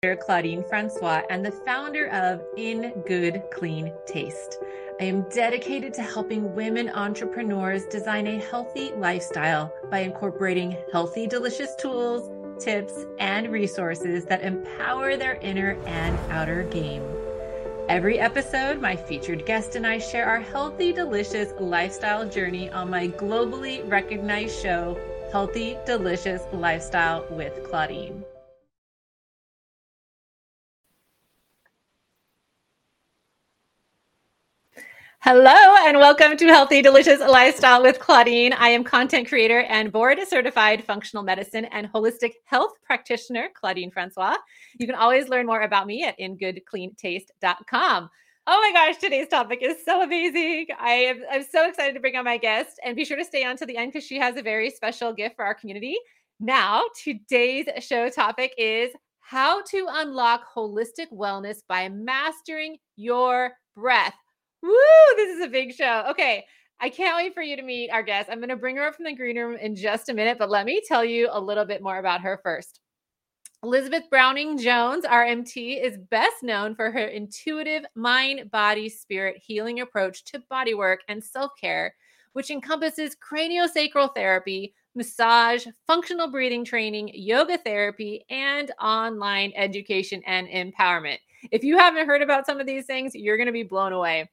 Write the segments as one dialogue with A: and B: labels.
A: Claudine Francois and the founder of In Good Clean Taste. I am dedicated to helping women entrepreneurs design a healthy lifestyle by incorporating healthy, delicious tools, tips, and resources that empower their inner and outer game. Every episode, my featured guest and I share our healthy, delicious lifestyle journey on my globally recognized show, Healthy, Delicious Lifestyle with Claudine. Hello, and welcome to Healthy Delicious Lifestyle with Claudine. I am content creator and board certified functional medicine and holistic health practitioner, Claudine Francois. You can always learn more about me at ingoodcleantaste.com. Oh my gosh, today's topic is so amazing. I am I'm so excited to bring on my guest and be sure to stay on to the end because she has a very special gift for our community. Now, today's show topic is how to unlock holistic wellness by mastering your breath. Woo! This is a big show. Okay. I can't wait for you to meet our guest. I'm going to bring her up from the green room in just a minute, but let me tell you a little bit more about her first. Elizabeth Browning Jones, RMT, is best known for her intuitive mind, body, spirit healing approach to bodywork and self care, which encompasses craniosacral therapy, massage, functional breathing training, yoga therapy, and online education and empowerment. If you haven't heard about some of these things, you're going to be blown away.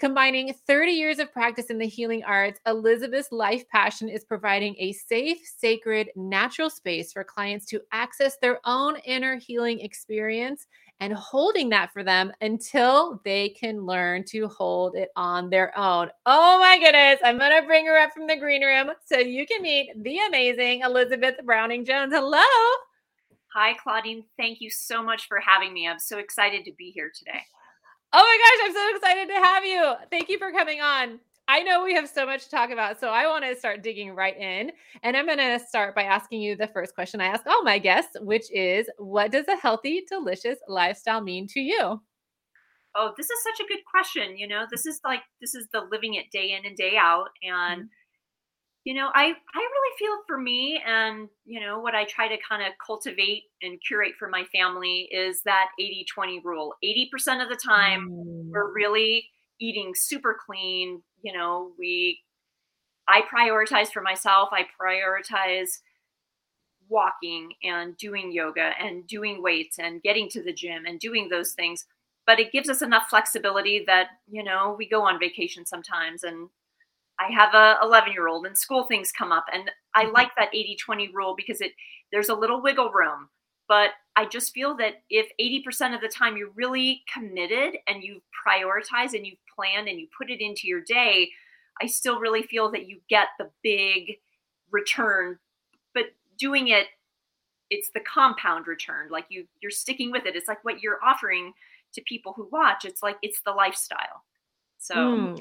A: Combining 30 years of practice in the healing arts, Elizabeth's life passion is providing a safe, sacred, natural space for clients to access their own inner healing experience and holding that for them until they can learn to hold it on their own. Oh my goodness. I'm going to bring her up from the green room so you can meet the amazing Elizabeth Browning Jones. Hello.
B: Hi, Claudine. Thank you so much for having me. I'm so excited to be here today.
A: Oh my gosh, I'm so excited to have you. Thank you for coming on. I know we have so much to talk about, so I want to start digging right in. And I'm going to start by asking you the first question I ask all my guests, which is what does a healthy, delicious lifestyle mean to you?
B: Oh, this is such a good question. You know, this is like, this is the living it day in and day out. And mm-hmm you know i i really feel for me and you know what i try to kind of cultivate and curate for my family is that 80 20 rule 80% of the time mm. we're really eating super clean you know we i prioritize for myself i prioritize walking and doing yoga and doing weights and getting to the gym and doing those things but it gives us enough flexibility that you know we go on vacation sometimes and I have a 11 year old and school things come up and I mm-hmm. like that 80 20 rule because it there's a little wiggle room but I just feel that if 80% of the time you're really committed and you prioritize and you plan and you put it into your day I still really feel that you get the big return but doing it it's the compound return like you you're sticking with it it's like what you're offering to people who watch it's like it's the lifestyle so mm.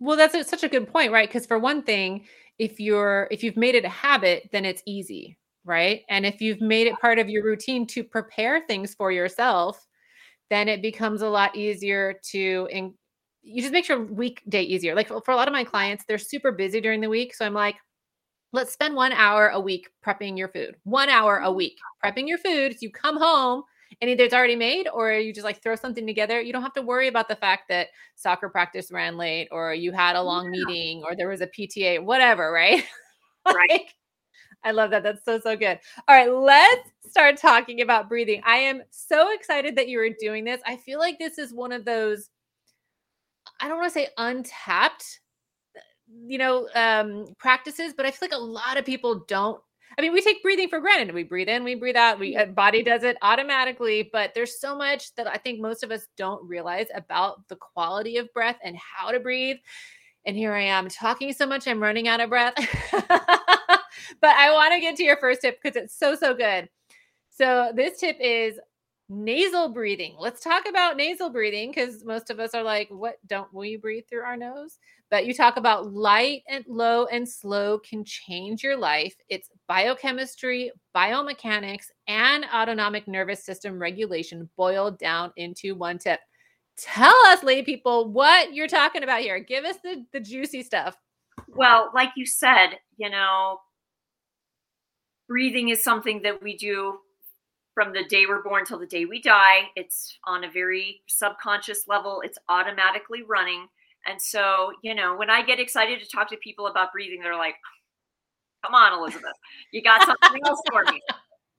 A: Well, that's a, such a good point, right? Because for one thing, if you're if you've made it a habit, then it's easy, right? And if you've made it part of your routine to prepare things for yourself, then it becomes a lot easier to in, you just make your weekday easier. Like for, for a lot of my clients, they're super busy during the week, so I'm like, let's spend one hour a week prepping your food. One hour a mm. week prepping your food. So you come home and either it's already made or you just like throw something together. You don't have to worry about the fact that soccer practice ran late or you had a long yeah. meeting or there was a PTA, whatever, right?
B: Right. like,
A: I love that. That's so, so good. All right, let's start talking about breathing. I am so excited that you are doing this. I feel like this is one of those, I don't want to say untapped, you know, um, practices, but I feel like a lot of people don't I mean, we take breathing for granted. We breathe in, we breathe out. We uh, body does it automatically, but there's so much that I think most of us don't realize about the quality of breath and how to breathe. And here I am talking so much, I'm running out of breath. but I want to get to your first tip because it's so so good. So this tip is nasal breathing. Let's talk about nasal breathing because most of us are like, what don't we breathe through our nose? But you talk about light and low and slow can change your life. It's biochemistry, biomechanics, and autonomic nervous system regulation boiled down into one tip. Tell us, lay people, what you're talking about here. Give us the, the juicy stuff.
B: Well, like you said, you know, breathing is something that we do from the day we're born till the day we die. It's on a very subconscious level, it's automatically running. And so, you know, when I get excited to talk to people about breathing, they're like, come on, Elizabeth, you got something else for me.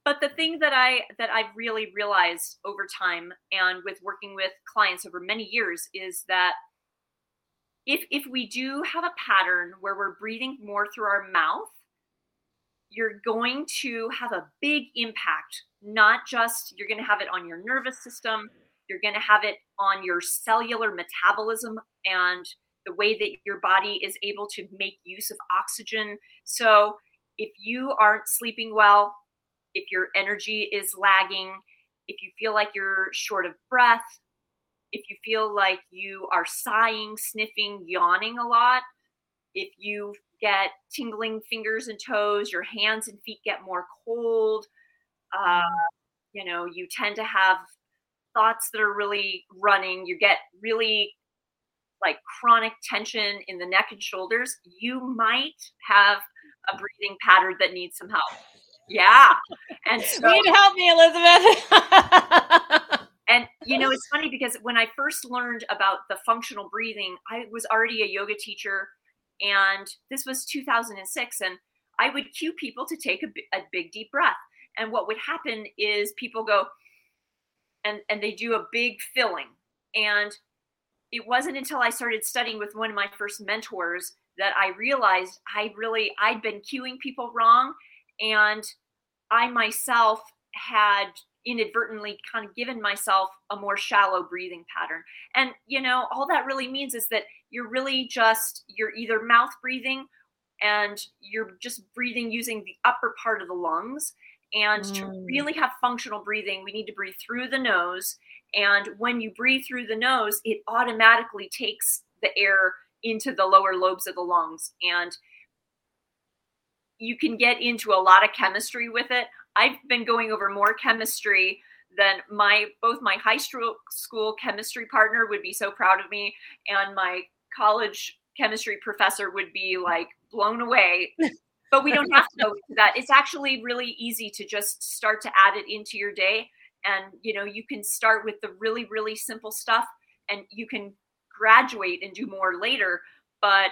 B: But the thing that I that I've really realized over time and with working with clients over many years is that if if we do have a pattern where we're breathing more through our mouth, you're going to have a big impact. Not just you're going to have it on your nervous system, you're going to have it on your cellular metabolism and the way that your body is able to make use of oxygen. So, if you aren't sleeping well, if your energy is lagging, if you feel like you're short of breath, if you feel like you are sighing, sniffing, yawning a lot, if you get tingling fingers and toes, your hands and feet get more cold, uh, you know, you tend to have thoughts that are really running, you get really like chronic tension in the neck and shoulders, you might have a breathing pattern that needs some help. Yeah. And
A: so, you need help me, Elizabeth.
B: and you know, it's funny because when I first learned about the functional breathing, I was already a yoga teacher and this was 2006 and I would cue people to take a, a big deep breath. And what would happen is people go and and they do a big filling and it wasn't until I started studying with one of my first mentors that I realized I really I'd been cueing people wrong and I myself had inadvertently kind of given myself a more shallow breathing pattern. And you know, all that really means is that you're really just you're either mouth breathing and you're just breathing using the upper part of the lungs and mm. to really have functional breathing, we need to breathe through the nose and when you breathe through the nose, it automatically takes the air into the lower lobes of the lungs. And you can get into a lot of chemistry with it. I've been going over more chemistry than my both my high school chemistry partner would be so proud of me and my college chemistry professor would be like blown away. But we don't have to go that. It's actually really easy to just start to add it into your day. And you know you can start with the really really simple stuff and you can graduate and do more later. But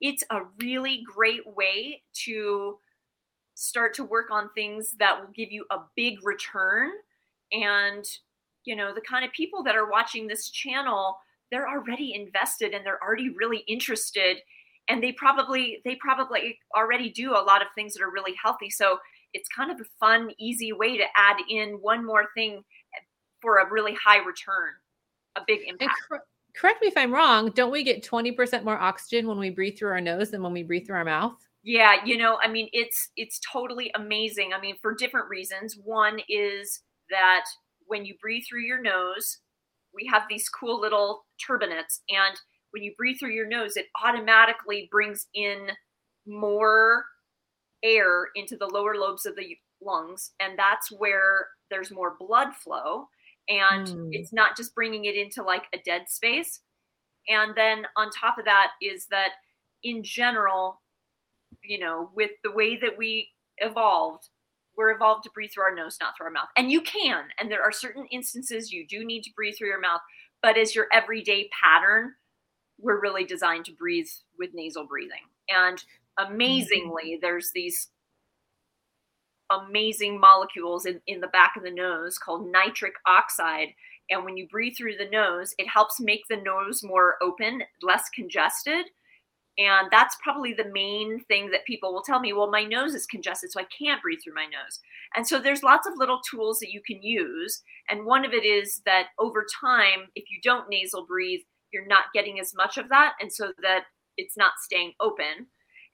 B: it's a really great way to start to work on things that will give you a big return and you know the kind of people that are watching this channel they're already invested and they're already really interested and they probably they probably already do a lot of things that are really healthy so it's kind of a fun, easy way to add in one more thing for a really high return, a big impact. Cor-
A: correct me if I'm wrong. Don't we get 20% more oxygen when we breathe through our nose than when we breathe through our mouth?
B: Yeah, you know, I mean, it's it's totally amazing. I mean, for different reasons. One is that when you breathe through your nose, we have these cool little turbinates, and when you breathe through your nose, it automatically brings in more air into the lower lobes of the lungs and that's where there's more blood flow and mm. it's not just bringing it into like a dead space and then on top of that is that in general you know with the way that we evolved we're evolved to breathe through our nose not through our mouth. And you can and there are certain instances you do need to breathe through your mouth but as your everyday pattern we're really designed to breathe with nasal breathing. And amazingly mm-hmm. there's these amazing molecules in, in the back of the nose called nitric oxide. And when you breathe through the nose it helps make the nose more open less congested and that's probably the main thing that people will tell me well my nose is congested so i can't breathe through my nose. And so there's lots of little tools that you can use and one of it is that over time if you don't nasal breathe you're not getting as much of that and so that it's not staying open.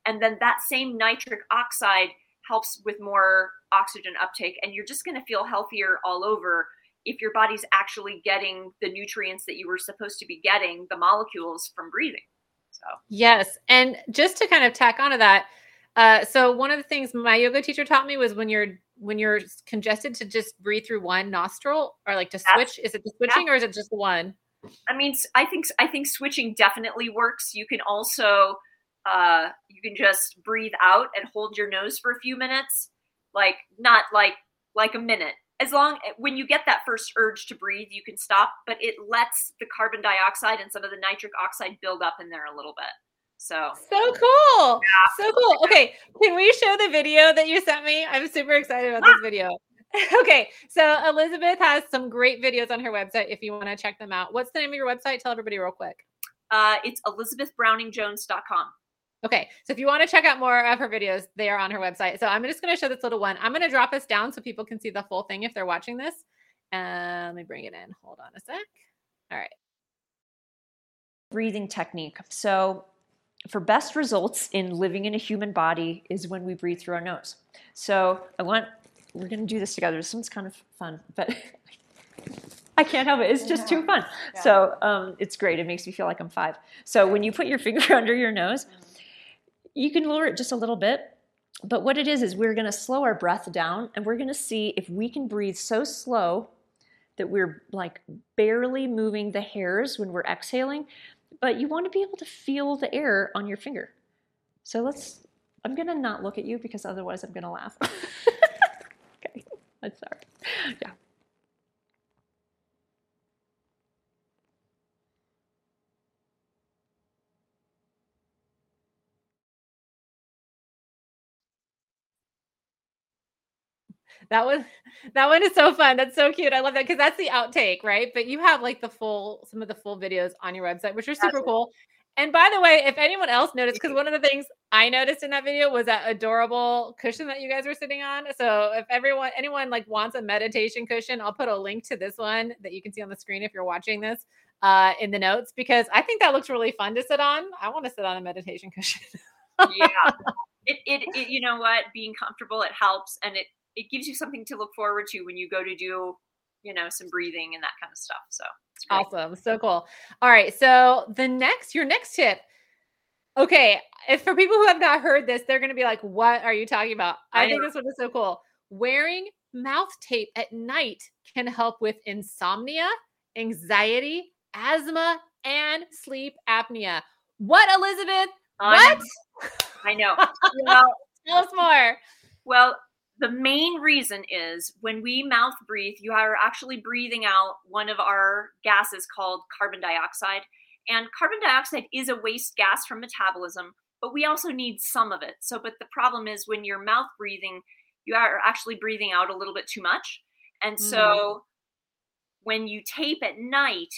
B: And then that same nitric oxide helps with more oxygen uptake and you're just going to feel healthier all over if your body's actually getting the nutrients that you were supposed to be getting the molecules from breathing so
A: yes and just to kind of tack onto that uh, so one of the things my yoga teacher taught me was when you're when you're congested to just breathe through one nostril or like to switch is it the switching or is it just the one?
B: I mean i think i think switching definitely works. You can also uh, you can just breathe out and hold your nose for a few minutes, like not like like a minute, as long when you get that first urge to breathe, you can stop, but it lets the carbon dioxide and some of the nitric oxide build up in there a little bit. So
A: so cool, yeah. so cool. Okay, can we show the video that you sent me? I'm super excited about this video. okay, so Elizabeth has some great videos on her website if you want to check them out. What's the name of your website? Tell everybody real quick.
B: Uh, it's elizabethbrowningjones.com.
A: Okay, so if you want to check out more of her videos, they are on her website. So I'm just going to show this little one. I'm going to drop us down so people can see the full thing if they're watching this. And let me bring it in. Hold on a sec. All right.
C: Breathing technique. So, for best results in living in a human body is when we breathe through our nose. So, I want we're going to do this together. This one's kind of fun, but I can't help it. It's just too fun. Yeah. So um, it's great. It makes me feel like I'm five. So when you put your finger under your nose, you can lower it just a little bit. But what it is, is we're going to slow our breath down and we're going to see if we can breathe so slow that we're like barely moving the hairs when we're exhaling. But you want to be able to feel the air on your finger. So let's, I'm going to not look at you because otherwise I'm going to laugh. Okay. I'm sorry. Yeah.
A: That one, that one is so fun. That's so cute. I love that because that's the outtake, right? But you have like the full, some of the full videos on your website, which are super cool. And by the way, if anyone else noticed, because one of the things I noticed in that video was that adorable cushion that you guys were sitting on. So if everyone, anyone like wants a meditation cushion, I'll put a link to this one that you can see on the screen if you're watching this uh, in the notes because I think that looks really fun to sit on. I want to sit on a meditation cushion.
B: yeah, it, it, it, you know what, being comfortable, it helps, and it it gives you something to look forward to when you go to do, you know, some breathing and that kind of stuff. So
A: awesome. So cool. All right. So the next, your next tip. Okay. If for people who have not heard this, they're going to be like, what are you talking about? I, I think this one is so cool. Wearing mouth tape at night can help with insomnia, anxiety, asthma, and sleep apnea. What, Elizabeth? What?
B: I know. well,
A: tell us more.
B: Well, the main reason is when we mouth breathe, you are actually breathing out one of our gases called carbon dioxide. And carbon dioxide is a waste gas from metabolism, but we also need some of it. So, but the problem is when you're mouth breathing, you are actually breathing out a little bit too much. And so mm. when you tape at night,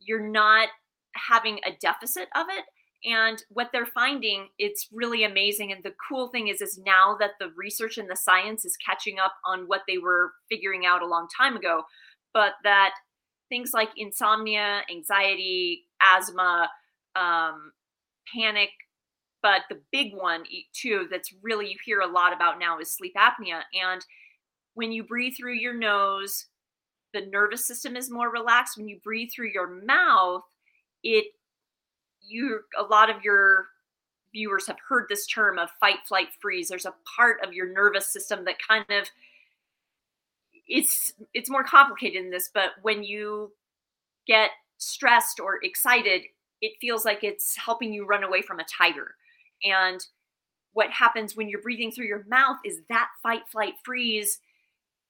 B: you're not having a deficit of it and what they're finding it's really amazing and the cool thing is is now that the research and the science is catching up on what they were figuring out a long time ago but that things like insomnia anxiety asthma um, panic but the big one too that's really you hear a lot about now is sleep apnea. And when you breathe through your nose the nervous system is more relaxed. When you breathe through your mouth it you a lot of your viewers have heard this term of fight flight freeze. There's a part of your nervous system that kind of it's it's more complicated than this but when you get stressed or excited it feels like it's helping you run away from a tiger. And what happens when you're breathing through your mouth is that fight flight freeze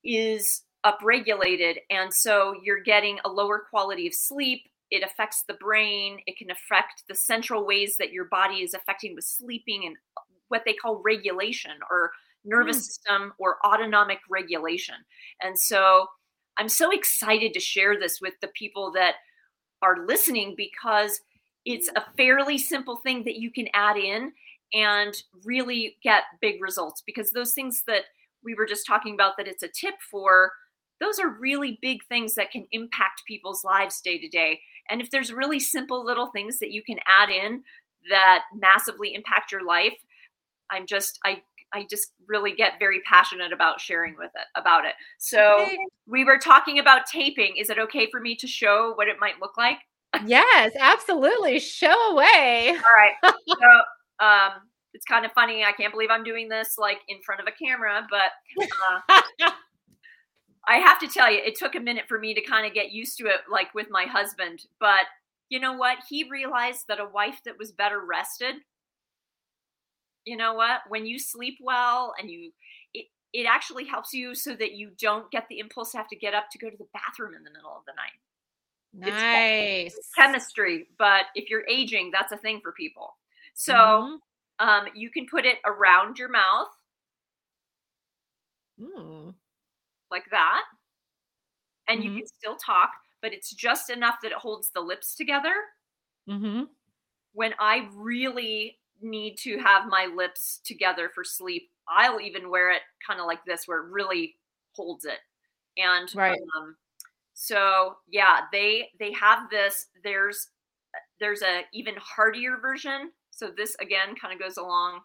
B: is upregulated. And so you're getting a lower quality of sleep it affects the brain it can affect the central ways that your body is affecting with sleeping and what they call regulation or nervous mm. system or autonomic regulation. And so i'm so excited to share this with the people that are listening because it's a fairly simple thing that you can add in and really get big results because those things that we were just talking about that it's a tip for those are really big things that can impact people's lives day to day and if there's really simple little things that you can add in that massively impact your life, I'm just I I just really get very passionate about sharing with it about it. So we were talking about taping. Is it okay for me to show what it might look like?
A: Yes, absolutely. Show away.
B: All right. So um it's kind of funny. I can't believe I'm doing this like in front of a camera, but uh, I have to tell you, it took a minute for me to kind of get used to it, like with my husband. But you know what? He realized that a wife that was better rested, you know what? When you sleep well and you, it, it actually helps you so that you don't get the impulse to have to get up to go to the bathroom in the middle of the night.
A: Nice.
B: It's chemistry, but if you're aging, that's a thing for people. So
A: Mhm.
B: um, you can put it around your mouth
A: Mm.
B: Like that, and
A: Mhm.
B: you can still talk, but it's just enough that it holds the lips together.
A: Mhm.
B: When I really need to have my lips together for sleep, I'll even wear it kind of like this, where it really holds it. And
A: Right.
B: um, so yeah, they they have this. There's there's a even hardier version. So this again kind of goes along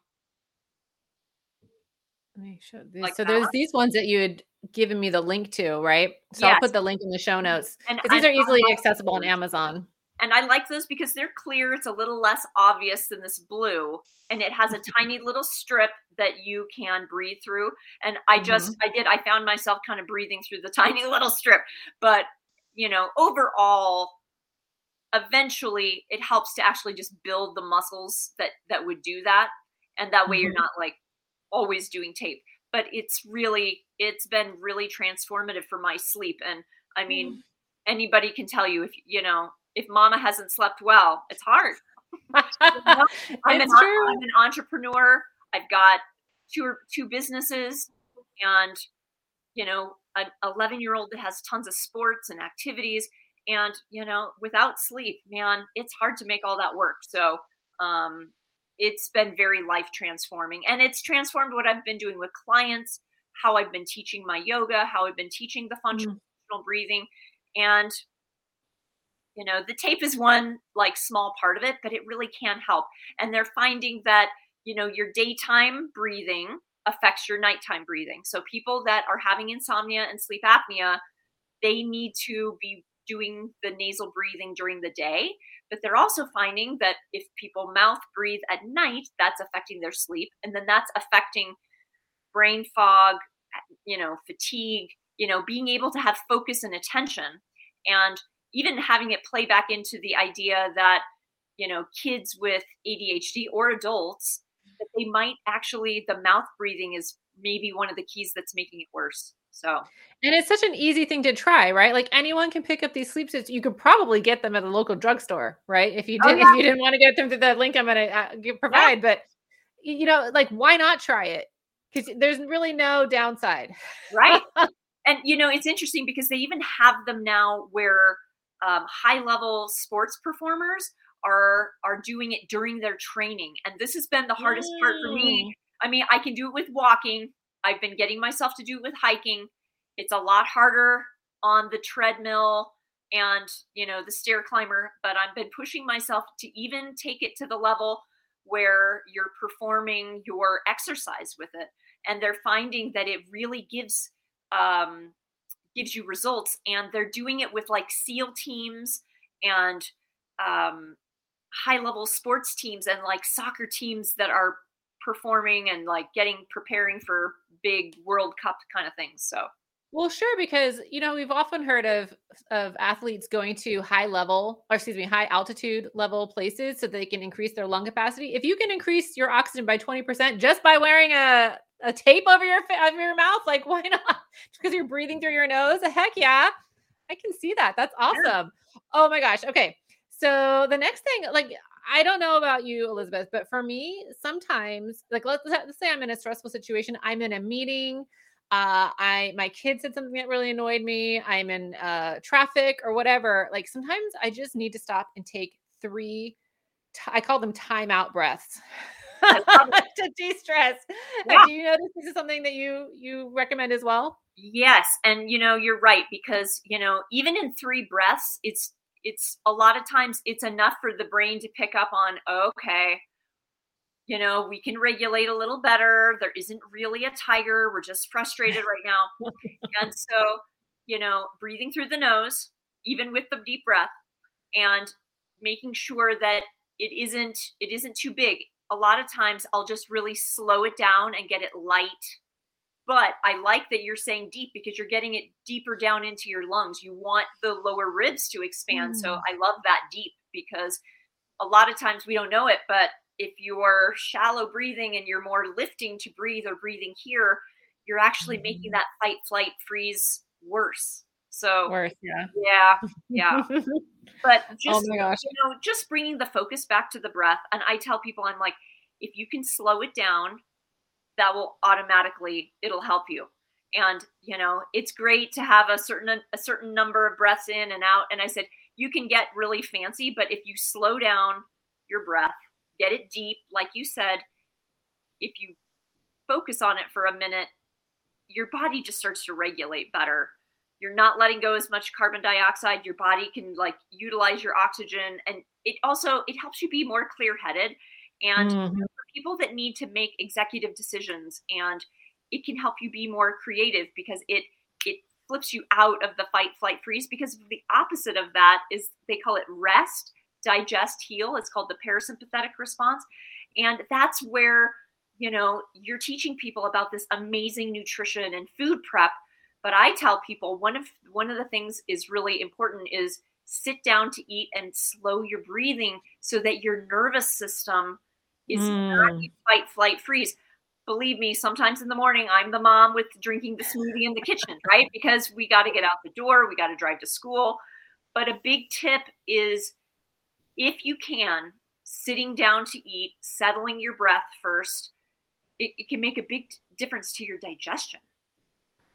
A: Let me show this.
B: Like
A: so
B: that
A: there's these ones that you had given me the link to, right? So I'll put the link in the show mm-hmm.
B: notes
A: because these
B: I-
A: are easily accessible on. Amazon.
B: And I like those because they're clear. It's a little less obvious than this blue. And it has a mm-hmm. tiny little strip that you can breathe through. And I just, mm-hmm. I did, I found myself kind of breathing through the tiny little strip. But, you know, overall, eventually it helps to actually just build the muscles that that would do that and that way you're
A: Mhm.
B: not like always doing tape but it's really it's been really transformative for my sleep and i mean anybody can tell you if you know if mama hasn't slept well it's hard I'm, an,
A: true.
B: I'm an entrepreneur i've got two two businesses and you know an 11 year old that has tons of sports and activities and you know without sleep man it's hard to make all that work so um it's been very life transforming and it's transformed what i've been doing with clients how i've been teaching my yoga how i've been teaching the mm. functional breathing and you know the tape is one like small part of it but it really can help and they're finding that you know your daytime breathing affects your nighttime breathing so people that are having insomnia and sleep apnea they need to be doing the nasal breathing during the day but they're also finding that if people mouth breathe at night that's affecting their sleep and then that's affecting brain fog you know fatigue you know being able to have focus and attention and even having it play back into the idea that you know kids with ADHD or adults that they might actually the mouth breathing is maybe one of the keys that's making it worse so
A: And it's such an easy thing to try, right? Like anyone can pick up these sleep suits. You could probably get them at a local drugstore, right? If you
B: Oh,
A: did,
B: yeah.
A: if you didn't want to get them through the link I'm going to uh, give- provide, but you know, like why not try it? Because there's really no downside.
B: right and you know it's interesting because they even have them now where um, high level sports performers are are doing it during their training and this has been the hardest part for me i mean i can do it with walking. I've been getting myself to do it with hiking. It's a lot harder on the treadmill and you know the stair climber but i've been pushing myself to even take it to the level where you're performing your exercise with it. And they're finding that it really gives um, gives you results and they're doing it with like seal teams and um, high level sports teams and like soccer teams that are performing and like getting preparing for big world cup kind of things so
A: Well, sure, because you know we've often heard of of athletes going to high level, or excuse me, high altitude level places so they can increase their lung capacity. If you can increase your oxygen by twenty percent just by wearing a a tape over your over your mouth, like why not? Because you're breathing through your nose. Heck yeah, I can see that. That's awesome. Oh my gosh. Okay, so the next thing, like. I don't know about you, Elizabeth, but for me, sometimes, like let's, let's say I'm in a stressful situation, I'm in a meeting, uh i my kid said something that really annoyed me i'm in uh traffic or whatever like sometimes i just need to stop and take three t- i call them timeout breaths to de-stress.
B: Yeah.
A: do you notice this is something that you you recommend as well?
B: Yes, and you know you're right because you know even in three breaths, it's it's a lot of times it's enough for the brain to pick up on okay, you know we can regulate a little better. There isn't really a tiger. We're just frustrated right now, and so you know breathing through the nose, even with the deep breath, and making sure that it isn't it isn't too big. A lot of times I'll just really slow it down and get it light but I like that you're saying deep because you're getting it deeper down into your lungs. You want the lower ribs to expand. So
A: Mm.
B: I love that deep because a lot of times we don't know it, but if you're shallow breathing and you're more lifting to breathe or breathing here, you're actually making
A: Mm-hmm.
B: that fight, flight, freeze worse. So
A: Worse, yeah.
B: yeah, yeah. But
A: oh
B: just
A: gosh.
B: you know, just bringing the focus back to the breath. And I tell people, I'm like, if you can slow it down, that will automatically it'll help you. And you know, it's great to have a certain a certain number of breaths in and out. And I said you can get really fancy, but if you slow down your breath, get it deep, like you said, if you focus on it for a minute, your body just starts to regulate better you're not letting go as much carbon dioxide your body can like utilize your oxygen and it also it helps you be more clear headed and
A: Mhm.
B: People that need to make executive decisions and it can help you be more creative because it it flips you out of the fight flight freeze because the opposite of that is they call it rest digest heal. It's called the parasympathetic response. And that's where you know you're teaching people about this amazing nutrition and food prep. But i tell people one of one of the things is really important is sit down to eat and slow your breathing so that your nervous system is not
A: Mm.
B: in fight flight freeze believe me sometimes in the morning i'm the mom with drinking the smoothie in the kitchen right because we got to get out the door we got to drive to school but a big tip is if you can sitting down to eat settling your breath first it, it can make a big difference to your digestion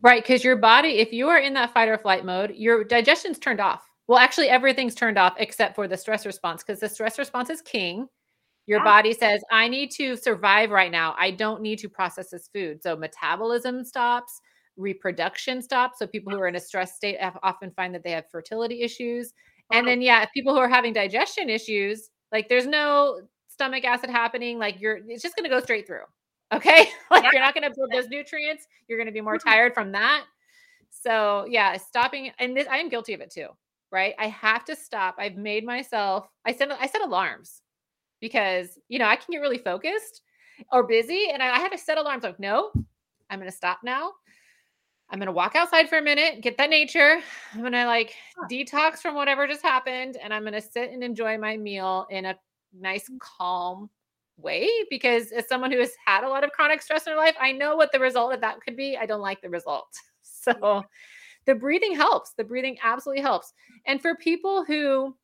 A: Right, because your body, if you are in that fight or flight mode, your digestion's turned off. Well, actually, everything's turned off except for the stress response because the stress response is king. Your
B: Yeah.
A: body says, I need to survive right now. I don't need to process this food. So metabolism stops, reproduction stops. So people who are in a stress state have- often find that they have fertility issues. And then, yeah, people who are having digestion issues, like there's no stomach acid happening, like you're, it's just going to go straight through. Okay. like
B: Yeah.
A: you're not going to absorb those nutrients. You're going to be more
B: Mhm.
A: tired from that. So, yeah, stopping, and this, I am guilty of it too, right? I have to stop. I've made myself, I set, I set alarms because, you know, I can get really focused or busy and I, I have to set alarms like, no, I'm going to stop now. I'm going to walk outside for a minute, get that nature. I'm going to like detox from whatever just happened. And I'm going to sit and enjoy my meal in a nice, calm way. Because as someone who has had a lot of chronic stress in their life, I know what the result of that could be. I don't like the result. So the breathing helps. The breathing absolutely helps. And for people who,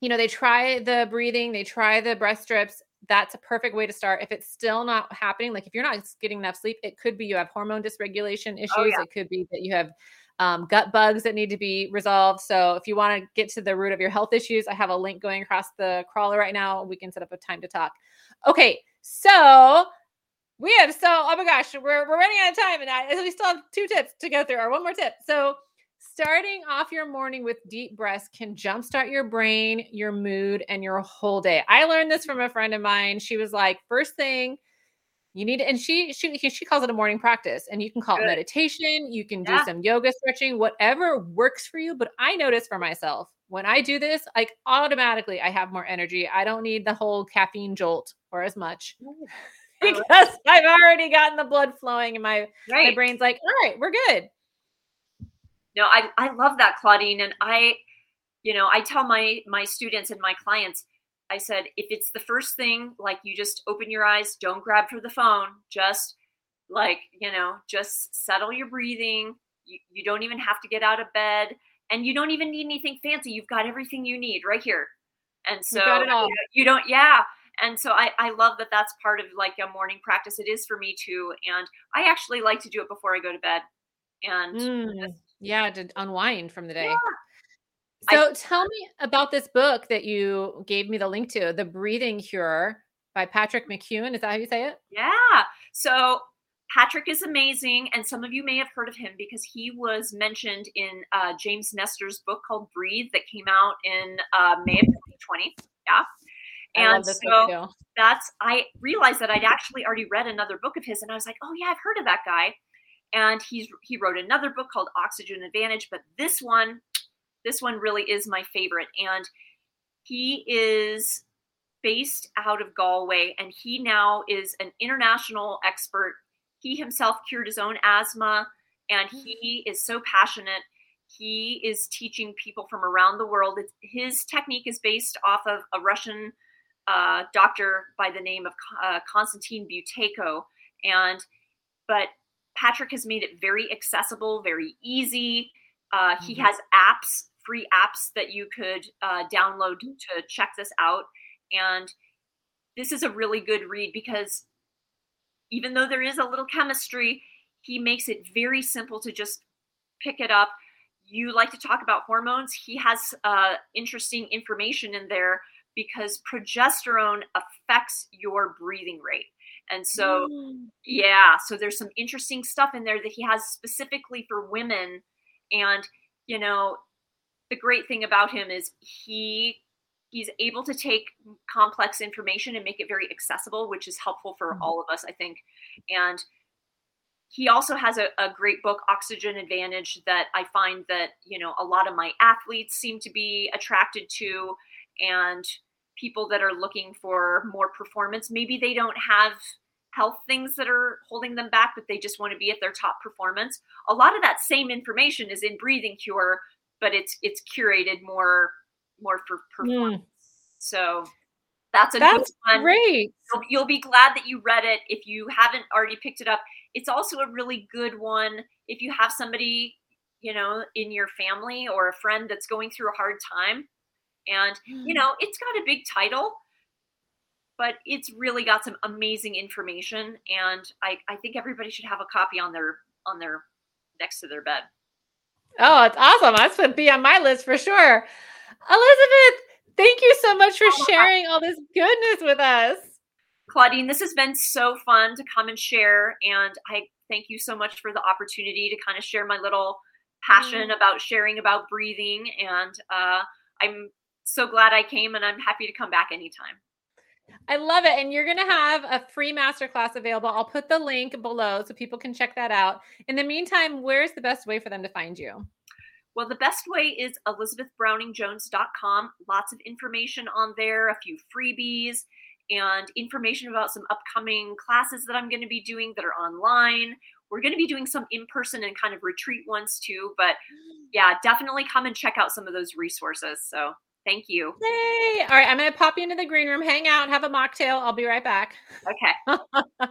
A: you know, they try the breathing, they try the breath strips, that's a perfect way to start. If it's still not happening, like if you're not getting enough sleep, it could be you have hormone dysregulation issues.
B: Oh, yeah.
A: It could be that you have um, gut bugs that need to be resolved. So if you want to get to the root of your health issues, I have a link going across the crawler right now. We can set up a time to talk. Okay, so we have so oh my gosh, we're we're running out of time, and I, we still have two tips to go through, or one more tip. So starting off your morning with deep breaths can jumpstart your brain, your mood, and your whole day. I learned this from a friend of mine. She was like, first thing you need, to, and she she she calls it a morning practice, and you can call
B: Good.
A: it meditation. You can do
B: Yeah.
A: some yoga stretching, whatever works for you. But I notice for myself when I do this, like automatically I have more energy. I don't need the whole caffeine jolt or as much because I've already gotten the blood flowing and my, my brain's like, all right, we're good.
B: No i i love that claudine and i you know i tell my my students and my clients i said if it's the first thing like you just open your eyes don't grab for the phone just like you know just settle your breathing you, you don't even have to get out of bed and you don't even need anything fancy you've got everything you need right here. And so you, know, you don't yeah and so I, I love that that's part of like a morning practice it is for me too and i actually like to do it before i go to bed and
A: Mm, yeah, to unwind from the day.
B: Yeah. I-
A: So tell me about this book that you gave me the link to, The Breathing Cure by Patrick McKeown. Is that how you say it?
B: Yeah. So Patrick is amazing, and some of you may have heard of him because he was mentioned in uh, James Nestor's book called Breathe that came out in uh, May of 2020. Yeah. And so
A: book
B: that's I realized that I'd actually already read another book of his, and I was like, oh yeah, I've heard of that guy. And he's he wrote another book called Oxygen Advantage, but this one, this one really is my favorite. And he is based out of Galway, and he now is an international expert. He himself cured his own asthma, and he is so passionate. He is teaching people from around the world. His technique is based off of a Russian uh, doctor by the name of uh, Konstantin Buteyko, and but Patrick has made it very accessible, very easy. Uh, he mm-hmm. has apps, free apps that you could uh, download to check this out. And this is a really good read because even though there is a little chemistry, he makes it very simple to just pick it up. You like to talk about hormones. He has uh, interesting information in there because progesterone affects your breathing rate. And so, mm. yeah, so there's some interesting stuff in there that he has specifically for women. And, you know, the great thing about him is he he's able to take complex information and make it very accessible which is helpful for mm-hmm. all of us i think and he also has a, a, great book oxygen advantage that i find that you know a lot of my athletes seem to be attracted to and people that are looking for more performance maybe they don't have health things that are holding them back but they just want to be at their top performance a lot of that same information is in breathing cure but it's it's curated more more for performance. Mm. So that's a that's good one.
A: Great.
B: You'll, you'll be glad that you read it if you haven't already picked it up. It's also a really good one if you have somebody, you know, in your family or a friend that's going through a hard time. And, you mm. know, it's got a big title, but it's really got some amazing information. And I, I think everybody should have a copy on their on their next to their bed.
A: Oh, it's awesome. That's going to be on my list for sure. Elizabeth, thank you so much for oh, sharing all this goodness with us.
B: Claudine, this has been so fun to come and share. And I thank you so much for the opportunity to kind of share my little passion mm. about sharing about breathing. And uh, I'm so glad I came and I'm happy to come back anytime.
A: I love it. And you're going to have a free masterclass available. I'll put the link below so people can check that out. In the meantime, where's the best way for them to find you?
B: Well, the best way is elizabethbrowningjones.com. Lots of information on there, a few freebies, and information about some upcoming classes that I'm going to be doing that are online. We're going to be doing some in person and kind of retreat ones too. But yeah, definitely come and check out some of those resources. So thank you.
A: Yay. All right. I'm going to pop you into the green room, hang out, have a mocktail. I'll be right back.
B: Okay.
A: oh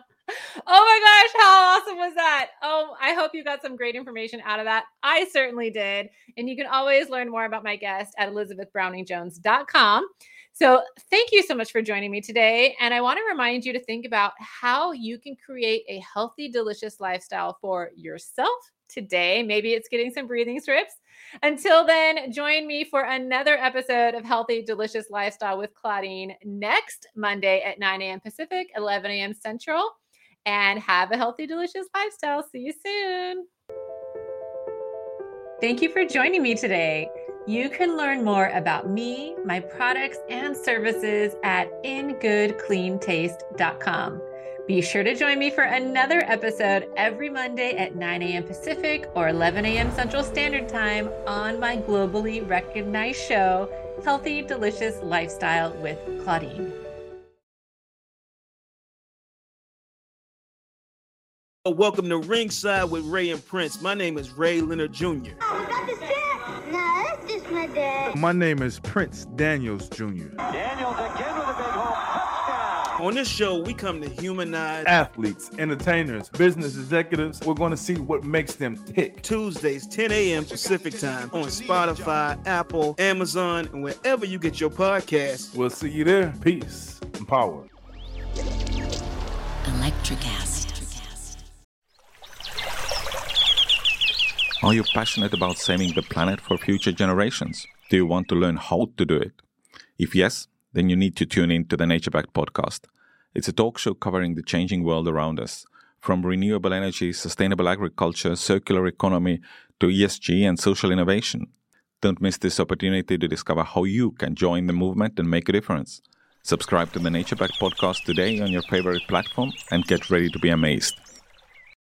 A: my gosh, how awesome was that? Oh, I hope you got some great information out of that. I certainly did. And you can always learn more about my guest at elizabethbrowningjones.com. So, thank you so much for joining me today. And I want to remind you to think about how you can create a healthy, delicious lifestyle for yourself today. Maybe it's getting some breathing strips. Until then, join me for another episode of Healthy, Delicious Lifestyle with Claudine next Monday at 9 a.m. Pacific, 11 a.m. Central and have a healthy, delicious lifestyle. See you soon. Thank you for joining me today. You can learn more about me, my products, and services at ingoodcleantaste.com. Be sure to join me for another episode every Monday at 9 a.m. Pacific or 11 a.m. Central Standard Time on my globally recognized show, Healthy Delicious Lifestyle with Claudine.
D: Welcome to Ringside with Ray and Prince. My name is Ray Leonard Jr. Oh,
E: No, that's just my dad.
F: My name is Prince Daniels Jr.
G: Daniels again with a big hole.
D: Touchdown. On this show, we come to humanize
F: athletes, entertainers, business executives. We're going to see what makes them tick.
D: Tuesdays, 10 a.m. Pacific time on Spotify, Apple, Amazon, and wherever you get your podcasts.
F: We'll see you there. Peace and power.
H: Electric acid.
I: Are you passionate about saving the planet for future generations? Do you want to learn how to do it? If yes, then you need to tune in to the Nature Backed podcast. It's a talk show covering the changing world around us, from renewable energy, sustainable agriculture, circular economy, to ESG and social innovation. Don't miss this opportunity to discover how you can join the movement and make a difference. Subscribe to the Nature Backed podcast today on your favorite platform and get ready to be amazed.